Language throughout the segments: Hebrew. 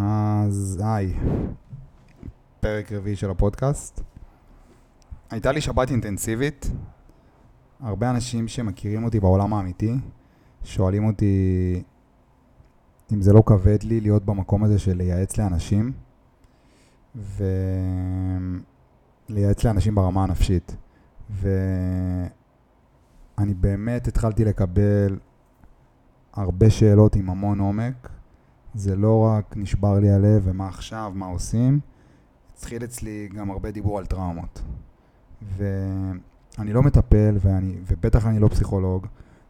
אז היי, פרק רביעי של הפודקאסט. הייתה לי שבת אינטנסיבית. הרבה אנשים שמכירים אותי בעולם האמיתי שואלים אותי אם זה לא כבד לי להיות במקום הזה של לייעץ לאנשים ולייעץ לאנשים ברמה הנפשית. ואני באמת התחלתי לקבל הרבה שאלות עם המון עומק. זה לא רק נשבר לי הלב ומה עכשיו, מה עושים, התחיל אצלי גם הרבה דיבור על טראומות. ואני לא מטפל, ואני, ובטח אני לא פסיכולוג,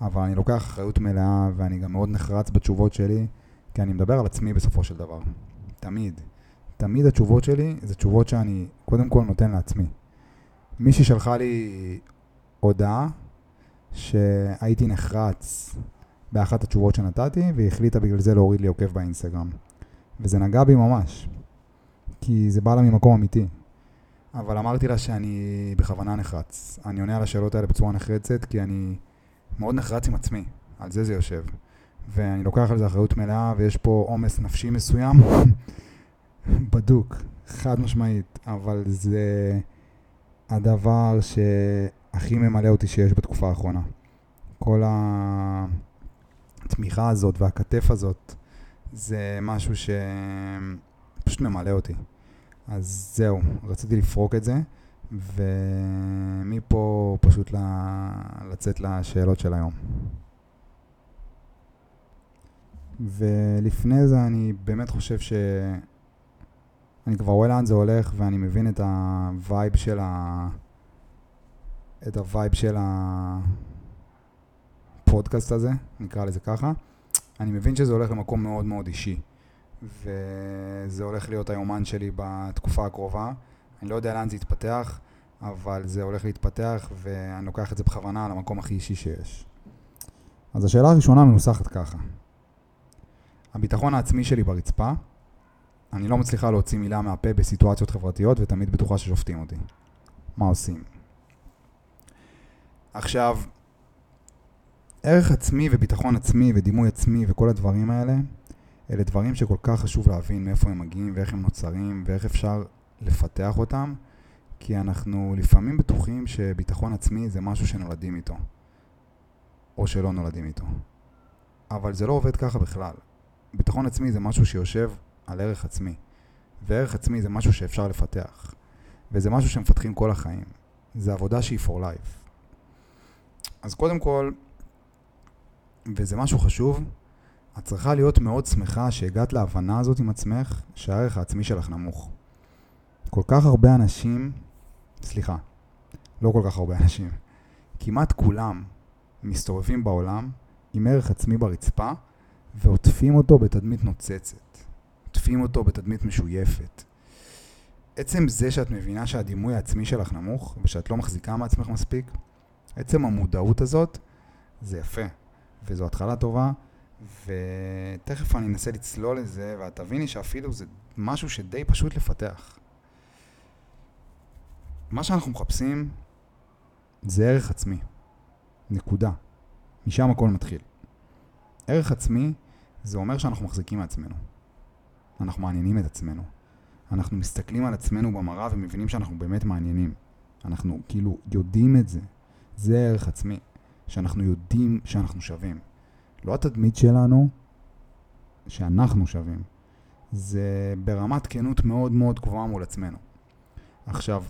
אבל אני לוקח אחריות מלאה, ואני גם מאוד נחרץ בתשובות שלי, כי אני מדבר על עצמי בסופו של דבר. תמיד. תמיד התשובות שלי זה תשובות שאני קודם כל נותן לעצמי. מישהי שלחה לי הודעה שהייתי נחרץ באחת התשובות שנתתי, והיא החליטה בגלל זה להוריד לי עוקב באינסטגרם. וזה נגע בי ממש, כי זה בא לה ממקום אמיתי. אבל אמרתי לה שאני בכוונה נחרץ. אני עונה על השאלות האלה בצורה נחרצת, כי אני מאוד נחרץ עם עצמי, על זה זה יושב. ואני לוקח על זה אחריות מלאה, ויש פה עומס נפשי מסוים, בדוק, חד משמעית, אבל זה הדבר שהכי ממלא אותי שיש בתקופה האחרונה. כל ה... התמיכה הזאת והכתף הזאת, זה משהו שפשוט ממלא אותי. אז זהו, רציתי לפרוק את זה, ומפה פשוט לצאת לשאלות של היום. ולפני זה אני באמת חושב ש... אני כבר רואה לאן זה הולך ואני מבין את ה vibe של ה... את ה vibe של ה... הפודקאסט הזה, נקרא לזה ככה, אני מבין שזה הולך למקום מאוד מאוד אישי. וזה הולך להיות היומן שלי בתקופה הקרובה. אני לא יודע לאן זה יתפתח, אבל זה הולך להתפתח, ואני לוקח את זה בכוונה למקום הכי אישי שיש. אז השאלה הראשונה מנוסחת ככה: הביטחון העצמי שלי ברצפה, אני לא מצליחה להוציא מילה מהפה בסיטואציות חברתיות, ותמיד בטוחה ששופטים אותי. מה עושים? עכשיו, ערך עצמי וביטחון עצמי ודימוי עצמי וכל הדברים האלה, אלה דברים שכל כך חשוב להבין מאיפה הם מגיעים ואיך הם נוצרים ואיך אפשר לפתח אותם, כי אנחנו לפעמים בטוחים שביטחון עצמי זה משהו שנולדים איתו, או שלא נולדים איתו. אבל זה לא עובד ככה בכלל. ביטחון עצמי זה משהו שיושב על ערך עצמי, וערך עצמי זה משהו שאפשר לפתח, וזה משהו שמפתחים כל החיים. זה עבודה שהיא for life. אז קודם כל, וזה משהו חשוב, את צריכה להיות מאוד שמחה שהגעת להבנה הזאת עם עצמך, שהערך העצמי שלך נמוך. כל כך הרבה אנשים, סליחה, לא כל כך הרבה אנשים, כמעט כולם מסתובבים בעולם עם ערך עצמי ברצפה ועוטפים אותו בתדמית נוצצת. עוטפים אותו בתדמית משויפת. עצם זה שאת מבינה שהדימוי העצמי שלך נמוך ושאת לא מחזיקה מעצמך מספיק, עצם המודעות הזאת, זה יפה. וזו התחלה טובה, ותכף אני אנסה לצלול לזה, ואת תביני שאפילו זה משהו שדי פשוט לפתח. מה שאנחנו מחפשים זה ערך עצמי. נקודה. משם הכל מתחיל. ערך עצמי זה אומר שאנחנו מחזיקים מעצמנו. אנחנו מעניינים את עצמנו. אנחנו מסתכלים על עצמנו במראה ומבינים שאנחנו באמת מעניינים. אנחנו כאילו יודעים את זה. זה ערך עצמי. שאנחנו יודעים שאנחנו שווים. לא התדמית שלנו, שאנחנו שווים. זה ברמת כנות מאוד מאוד גבוהה מול עצמנו. עכשיו,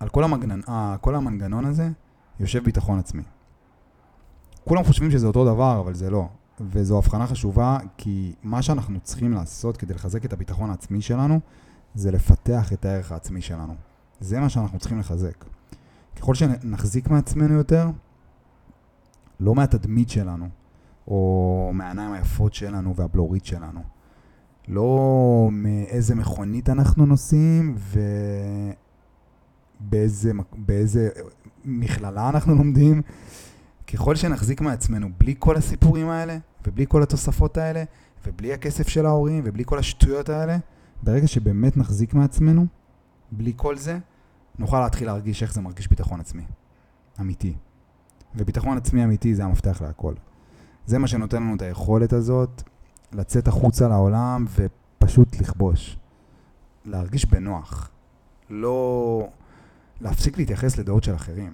על כל, המגנן, אה, כל המנגנון הזה יושב ביטחון עצמי. כולם חושבים שזה אותו דבר, אבל זה לא. וזו הבחנה חשובה, כי מה שאנחנו צריכים לעשות כדי לחזק את הביטחון העצמי שלנו, זה לפתח את הערך העצמי שלנו. זה מה שאנחנו צריכים לחזק. ככל שנחזיק מעצמנו יותר, לא מהתדמית שלנו, או מהעיניים היפות שלנו והבלורית שלנו. לא מאיזה מכונית אנחנו נוסעים ובאיזה באיזה מכללה אנחנו לומדים. ככל שנחזיק מעצמנו בלי כל הסיפורים האלה, ובלי כל התוספות האלה, ובלי הכסף של ההורים, ובלי כל השטויות האלה, ברגע שבאמת נחזיק מעצמנו, בלי כל זה, נוכל להתחיל להרגיש איך זה מרגיש ביטחון עצמי. אמיתי. וביטחון עצמי אמיתי זה המפתח להכל. זה מה שנותן לנו את היכולת הזאת לצאת החוצה לעולם פשוט לכבוש. להרגיש בנוח. לא... להפסיק להתייחס לדעות של אחרים.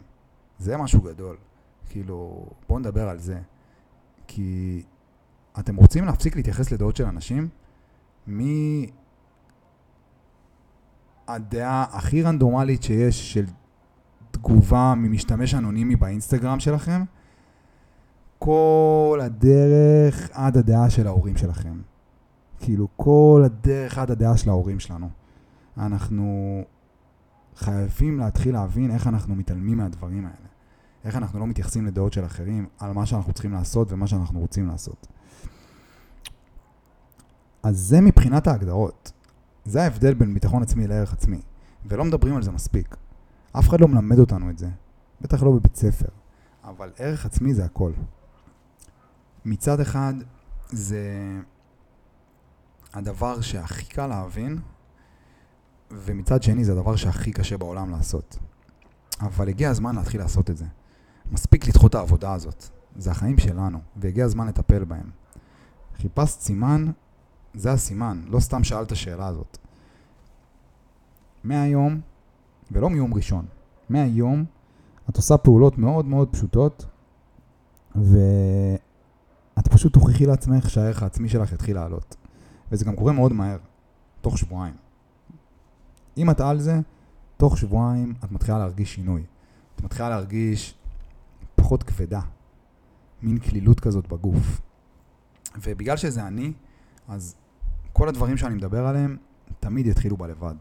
זה משהו גדול. כאילו, בואו נדבר על זה. כי אתם רוצים להפסיק להתייחס לדעות של אנשים? מי... הדעה הכי רנדומלית שיש של תגובה ממשתמש אנונימי באינסטגרם שלכם, כל הדרך עד הדעה של ההורים שלכם. כאילו, כל הדרך עד הדעה של ההורים שלנו. אנחנו חייבים להתחיל להבין איך אנחנו מתעלמים מהדברים האלה. איך אנחנו לא מתייחסים לדעות של אחרים על מה שאנחנו צריכים לעשות ומה שאנחנו רוצים לעשות. אז זה מבחינת ההגדרות. זה ההבדל בין ביטחון עצמי לערך עצמי, ולא מדברים על זה מספיק. אף אחד לא מלמד אותנו את זה, בטח לא בבית ספר, אבל ערך עצמי זה הכל. מצד אחד, זה הדבר שהכי קל להבין, ומצד שני זה הדבר שהכי קשה בעולם לעשות. אבל הגיע הזמן להתחיל לעשות את זה. מספיק לדחות את העבודה הזאת. זה החיים שלנו, והגיע הזמן לטפל בהם. חיפשת סימן, זה הסימן, לא סתם שאלת השאלה הזאת. מהיום, ולא מיום ראשון, מהיום את עושה פעולות מאוד מאוד פשוטות, ואת פשוט תוכיחי לעצמך שהערך העצמי שלך יתחיל לעלות. וזה גם קורה מאוד מהר, תוך שבועיים. אם את על זה, תוך שבועיים את מתחילה להרגיש שינוי. את מתחילה להרגיש פחות כבדה, מין כלילות כזאת בגוף. ובגלל שזה אני, אז כל הדברים שאני מדבר עליהם תמיד יתחילו בלבד.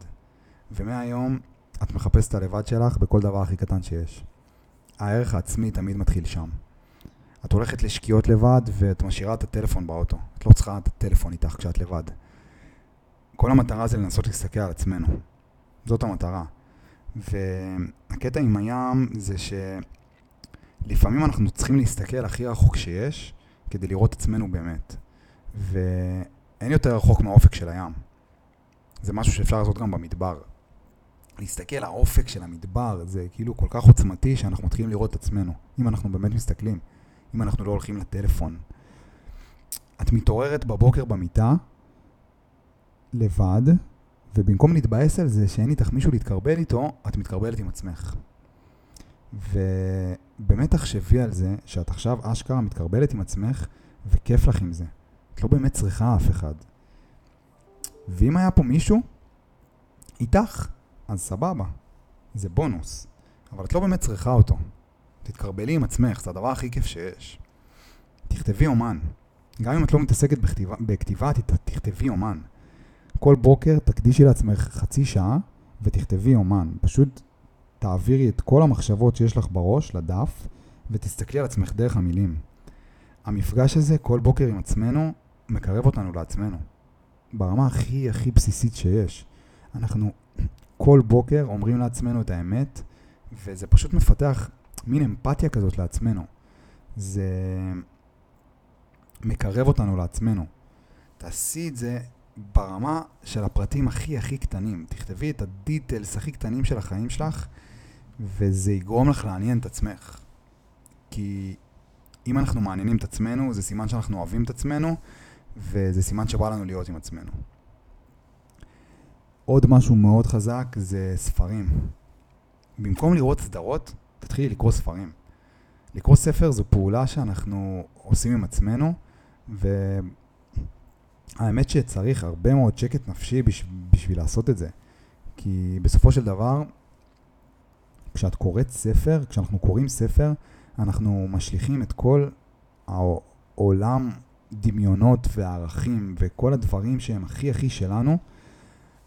ומהיום את מחפשת את הלבד שלך בכל דבר הכי קטן שיש. הערך העצמי תמיד מתחיל שם. את הולכת לשקיעות לבד ואת משאירה את הטלפון באוטו. את לא צריכה את הטלפון איתך כשאת לבד. כל המטרה זה לנסות להסתכל על עצמנו. זאת המטרה. והקטע עם הים זה שלפעמים אנחנו צריכים להסתכל הכי רחוק שיש כדי לראות עצמנו באמת. ואין יותר רחוק מהאופק של הים. זה משהו שאפשר לעשות גם במדבר. להסתכל האופק של המדבר זה כאילו כל כך עוצמתי שאנחנו מתחילים לראות את עצמנו, אם אנחנו באמת מסתכלים, אם אנחנו לא הולכים לטלפון. את מתעוררת בבוקר במיטה, לבד, ובמקום להתבאס על זה שאין איתך מישהו להתקרבל איתו, את מתקרבלת עם עצמך. ובאמת תחשבי על זה שאת עכשיו אשכרה מתקרבלת עם עצמך וכיף לך עם זה. את לא באמת צריכה אף אחד. ואם היה פה מישהו איתך, אז סבבה, זה בונוס. אבל את לא באמת צריכה אותו. תתקרבלי עם עצמך, זה הדבר הכי כיף שיש. תכתבי אומן. גם אם את לא מתעסקת בכתיבה, בכתיבה תכתבי אומן. כל בוקר תקדישי לעצמך חצי שעה ותכתבי אומן. פשוט תעבירי את כל המחשבות שיש לך בראש לדף ותסתכלי על עצמך דרך המילים. המפגש הזה כל בוקר עם עצמנו מקרב אותנו לעצמנו. ברמה הכי הכי בסיסית שיש. אנחנו כל בוקר אומרים לעצמנו את האמת, וזה פשוט מפתח מין אמפתיה כזאת לעצמנו. זה מקרב אותנו לעצמנו. תעשי את זה ברמה של הפרטים הכי הכי קטנים. תכתבי את הדיטלס הכי קטנים של החיים שלך, וזה יגרום לך לעניין את עצמך. כי אם אנחנו מעניינים את עצמנו, זה סימן שאנחנו אוהבים את עצמנו, וזה סימן שבא לנו להיות עם עצמנו. עוד משהו מאוד חזק זה ספרים. במקום לראות סדרות, תתחילי לקרוא ספרים. לקרוא ספר זו פעולה שאנחנו עושים עם עצמנו, והאמת שצריך הרבה מאוד שקט נפשי בשביל, בשביל לעשות את זה. כי בסופו של דבר, כשאת קוראת ספר, כשאנחנו קוראים ספר, אנחנו משליכים את כל העולם דמיונות וערכים וכל הדברים שהם הכי הכי שלנו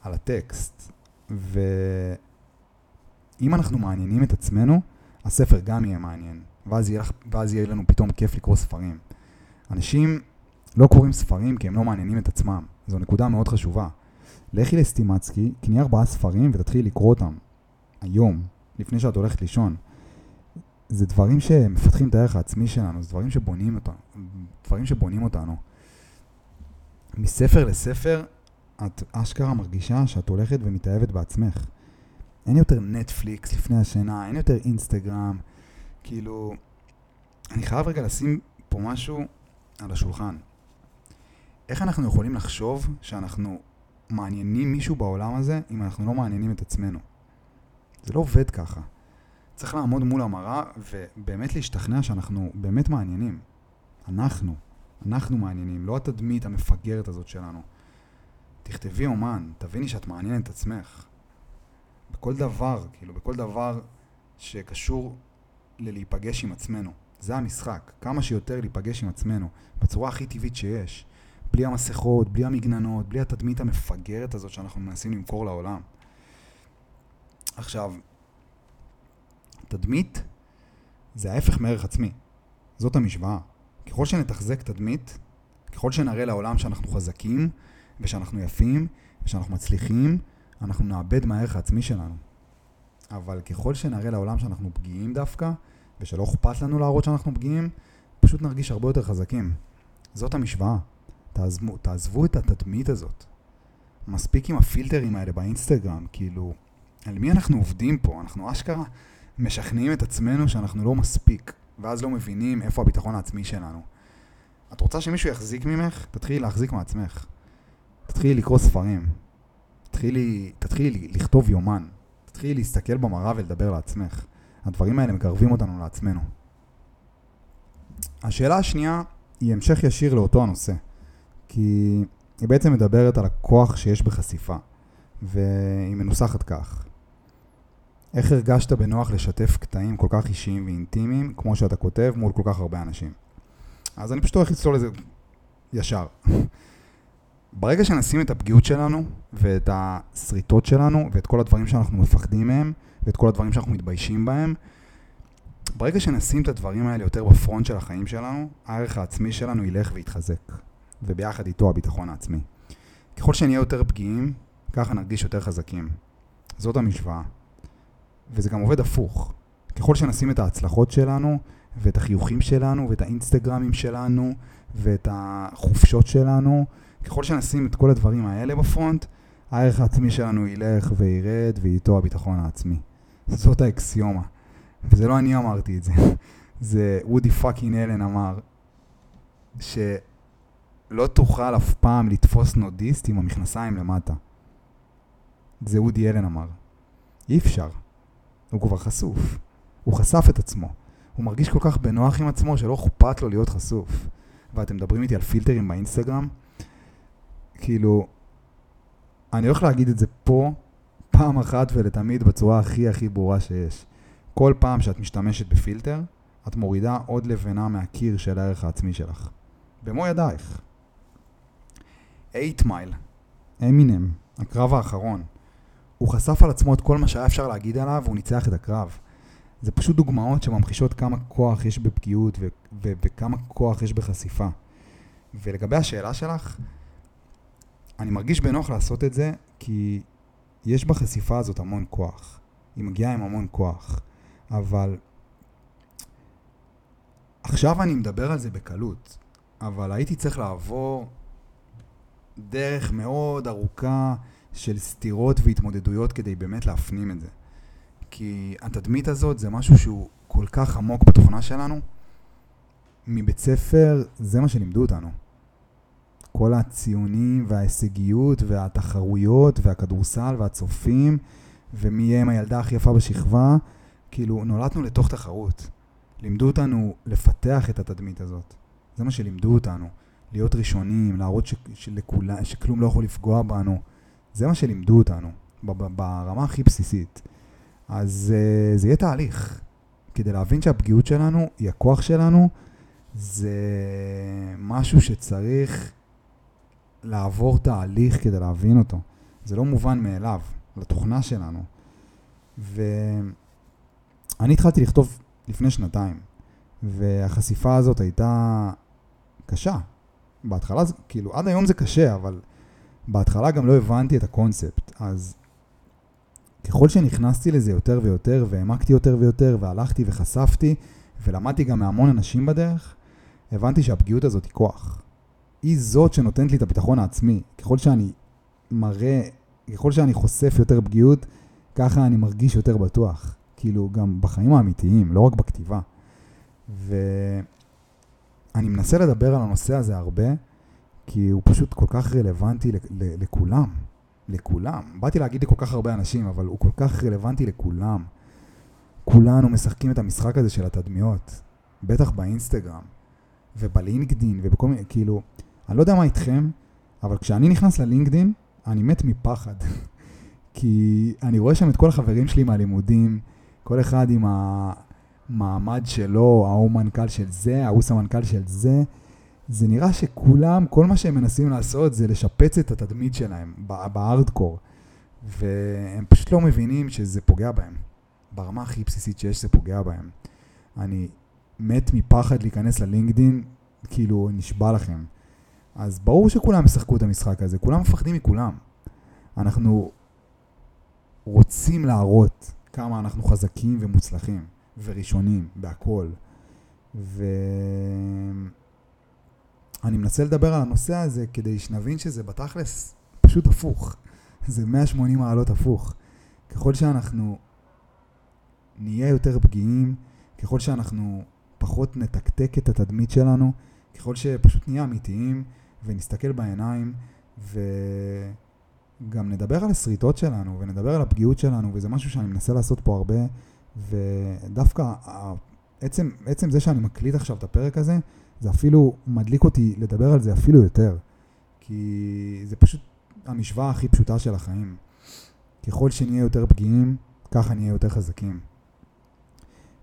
על הטקסט. ואם אנחנו מעניינים את עצמנו, הספר גם יהיה מעניין, ואז יהיה, ואז יהיה לנו פתאום כיף לקרוא ספרים. אנשים לא קוראים ספרים כי הם לא מעניינים את עצמם. זו נקודה מאוד חשובה. לכי לסטימצקי, קני ארבעה ספרים ותתחילי לקרוא אותם. היום, לפני שאת הולכת לישון. זה דברים שמפתחים את הערך העצמי שלנו, זה דברים שבונים אותנו. דברים שבונים אותנו. מספר לספר, את אשכרה מרגישה שאת הולכת ומתאהבת בעצמך. אין יותר נטפליקס לפני השינה, אין יותר אינסטגרם. כאילו, אני חייב רגע לשים פה משהו על השולחן. איך אנחנו יכולים לחשוב שאנחנו מעניינים מישהו בעולם הזה אם אנחנו לא מעניינים את עצמנו. זה לא עובד ככה. צריך לעמוד מול המראה ובאמת להשתכנע שאנחנו באמת מעניינים. אנחנו, אנחנו מעניינים, לא התדמית המפגרת הזאת שלנו. תכתבי אומן, תביני שאת מעניינת את עצמך. בכל דבר, כאילו, בכל דבר שקשור ללהיפגש עם עצמנו. זה המשחק, כמה שיותר להיפגש עם עצמנו, בצורה הכי טבעית שיש. בלי המסכות, בלי המגננות, בלי התדמית המפגרת הזאת שאנחנו מנסים למכור לעולם. עכשיו, תדמית זה ההפך מערך עצמי. זאת המשוואה. ככל שנתחזק תדמית, ככל שנראה לעולם שאנחנו חזקים, ושאנחנו יפים, ושאנחנו מצליחים, אנחנו נאבד מהערך העצמי שלנו. אבל ככל שנראה לעולם שאנחנו פגיעים דווקא, ושלא אכפת לנו להראות שאנחנו פגיעים, פשוט נרגיש הרבה יותר חזקים. זאת המשוואה. תעזבו, תעזבו את התדמית הזאת. מספיק עם הפילטרים האלה באינסטגרם, כאילו, על מי אנחנו עובדים פה? אנחנו אשכרה משכנעים את עצמנו שאנחנו לא מספיק, ואז לא מבינים איפה הביטחון העצמי שלנו. את רוצה שמישהו יחזיק ממך? תתחילי להחזיק מעצמך. תתחילי לקרוא ספרים. תתחילי, תתחילי לכתוב יומן. תתחילי להסתכל במראה ולדבר לעצמך. הדברים האלה מקרבים אותנו לעצמנו. השאלה השנייה היא המשך ישיר לאותו הנושא. כי היא בעצם מדברת על הכוח שיש בחשיפה, והיא מנוסחת כך. איך הרגשת בנוח לשתף קטעים כל כך אישיים ואינטימיים, כמו שאתה כותב, מול כל כך הרבה אנשים? אז אני פשוט הולך לצלול לזה ישר. ברגע שנשים את הפגיעות שלנו, ואת השריטות שלנו, ואת כל הדברים שאנחנו מפחדים מהם, ואת כל הדברים שאנחנו מתביישים בהם, ברגע שנשים את הדברים האלה יותר בפרונט של החיים שלנו, הערך העצמי שלנו ילך ויתחזק. וביחד איתו הביטחון העצמי. ככל שנהיה יותר פגיעים, ככה נרגיש יותר חזקים. זאת המשוואה. וזה גם עובד הפוך. ככל שנשים את ההצלחות שלנו, ואת החיוכים שלנו, ואת האינסטגרמים שלנו, ואת החופשות שלנו, ככל שנשים את כל הדברים האלה בפרונט, הערך העצמי שלנו ילך וירד, ואיתו הביטחון העצמי. זאת האקסיומה. וזה לא אני אמרתי את זה. זה וודי fucking אלן אמר, ש... לא תוכל אף פעם לתפוס נודיסט עם המכנסיים למטה. זה וודי אלן אמר. אי אפשר. הוא כבר חשוף. הוא חשף את עצמו. הוא מרגיש כל כך בנוח עם עצמו שלא אכפת לו להיות חשוף. ואתם מדברים איתי על פילטרים באינסטגרם? כאילו, אני הולך להגיד את זה פה פעם אחת ולתמיד בצורה הכי הכי ברורה שיש. כל פעם שאת משתמשת בפילטר, את מורידה עוד לבנה מהקיר של הערך העצמי שלך. במו ידייך. 8 מייל, אמינם, הקרב האחרון. הוא חשף על עצמו את כל מה שהיה אפשר להגיד עליו והוא ניצח את הקרב. זה פשוט דוגמאות שממחישות כמה כוח יש בפגיעות ו- ו- וכמה כוח יש בחשיפה. ולגבי השאלה שלך, אני מרגיש בנוח לעשות את זה כי יש בחשיפה הזאת המון כוח. היא מגיעה עם המון כוח. אבל עכשיו אני מדבר על זה בקלות, אבל הייתי צריך לעבור דרך מאוד ארוכה של סתירות והתמודדויות כדי באמת להפנים את זה. כי התדמית הזאת זה משהו שהוא כל כך עמוק בתוכנה שלנו. מבית ספר זה מה שלימדו אותנו. כל הציונים וההישגיות והתחרויות והכדורסל והצופים ומי יהיה עם הילדה הכי יפה בשכבה, כאילו נולדנו לתוך תחרות. לימדו אותנו לפתח את התדמית הזאת. זה מה שלימדו אותנו. להיות ראשונים, להראות ש, שלכולה, שכלום לא יכול לפגוע בנו. זה מה שלימדו אותנו, ברמה הכי בסיסית. אז uh, זה יהיה תהליך. כדי להבין שהפגיעות שלנו היא הכוח שלנו, זה משהו שצריך לעבור תהליך כדי להבין אותו. זה לא מובן מאליו, לתוכנה שלנו. ואני התחלתי לכתוב לפני שנתיים, והחשיפה הזאת הייתה קשה. בהתחלה, כאילו, עד היום זה קשה, אבל בהתחלה גם לא הבנתי את הקונספט. אז ככל שנכנסתי לזה יותר ויותר, והעמקתי יותר ויותר, והלכתי וחשפתי, ולמדתי גם מהמון אנשים בדרך, הבנתי שהפגיעות הזאת היא כוח. היא זאת שנותנת לי את הביטחון העצמי. ככל שאני מראה, ככל שאני חושף יותר פגיעות, ככה אני מרגיש יותר בטוח. כאילו, גם בחיים האמיתיים, לא רק בכתיבה. ו... אני מנסה לדבר על הנושא הזה הרבה, כי הוא פשוט כל כך רלוונטי לכולם. לכולם. באתי להגיד לכל כך הרבה אנשים, אבל הוא כל כך רלוונטי לכולם. כולנו משחקים את המשחק הזה של התדמיות, בטח באינסטגרם, ובלינקדין, ובכל מיני, כאילו, אני לא יודע מה איתכם, אבל כשאני נכנס ללינקדין, אני מת מפחד. כי אני רואה שם את כל החברים שלי מהלימודים, כל אחד עם המעמד שלו, ההוא מנכ"ל של זה, ההוא סמנכ"ל של זה. זה נראה שכולם, כל מה שהם מנסים לעשות זה לשפץ את התדמית שלהם בארדקור. והם פשוט לא מבינים שזה פוגע בהם. ברמה הכי בסיסית שיש זה פוגע בהם. אני מת מפחד להיכנס ללינקדין, כאילו נשבע לכם. אז ברור שכולם ישחקו את המשחק הזה, כולם מפחדים מכולם. אנחנו רוצים להראות כמה אנחנו חזקים ומוצלחים וראשונים בהכל. ואני מנסה לדבר על הנושא הזה כדי שנבין שזה בתכלס פשוט הפוך. זה 180 מעלות הפוך. ככל שאנחנו נהיה יותר פגיעים, ככל שאנחנו פחות נתקתק את התדמית שלנו, ככל שפשוט נהיה אמיתיים ונסתכל בעיניים וגם נדבר על השריטות שלנו ונדבר על הפגיעות שלנו וזה משהו שאני מנסה לעשות פה הרבה ודווקא עצם, עצם זה שאני מקליט עכשיו את הפרק הזה זה אפילו מדליק אותי לדבר על זה אפילו יותר. כי זה פשוט המשוואה הכי פשוטה של החיים. ככל שנהיה יותר פגיעים ככה נהיה יותר חזקים.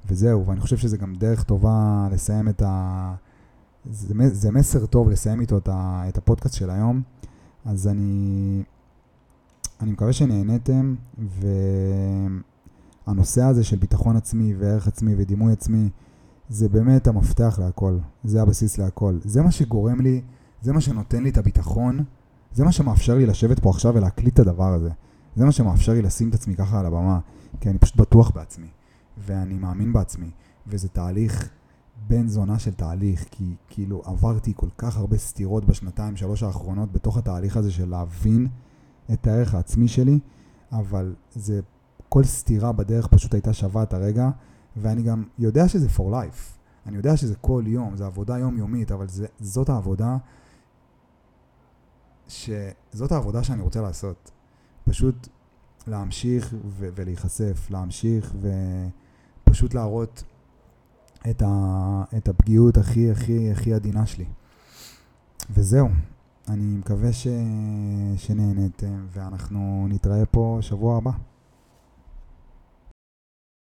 וזהו, ואני חושב שזה גם דרך טובה לסיים את ה... זה, זה מסר טוב לסיים איתו את, ה, את הפודקאסט של היום. אז אני, אני מקווה שנהניתם, והנושא הזה של ביטחון עצמי וערך עצמי ודימוי עצמי, זה באמת המפתח להכל, זה הבסיס להכל. זה מה שגורם לי, זה מה שנותן לי את הביטחון, זה מה שמאפשר לי לשבת פה עכשיו ולהקליט את הדבר הזה. זה מה שמאפשר לי לשים את עצמי ככה על הבמה, כי אני פשוט בטוח בעצמי. ואני מאמין בעצמי, וזה תהליך בן זונה של תהליך, כי כאילו עברתי כל כך הרבה סתירות בשנתיים, שלוש האחרונות בתוך התהליך הזה של להבין את הערך העצמי שלי, אבל זה, כל סתירה בדרך פשוט הייתה שווה את הרגע, ואני גם יודע שזה for life. אני יודע שזה כל יום, זה עבודה יומיומית, אבל זה, זאת העבודה, ש... זאת העבודה שאני רוצה לעשות. פשוט להמשיך ו- ולהיחשף, להמשיך ו... פשוט להראות את, ה, את הפגיעות הכי הכי הכי עדינה שלי. וזהו, אני מקווה ש, שנהנתם, ואנחנו נתראה פה שבוע הבא.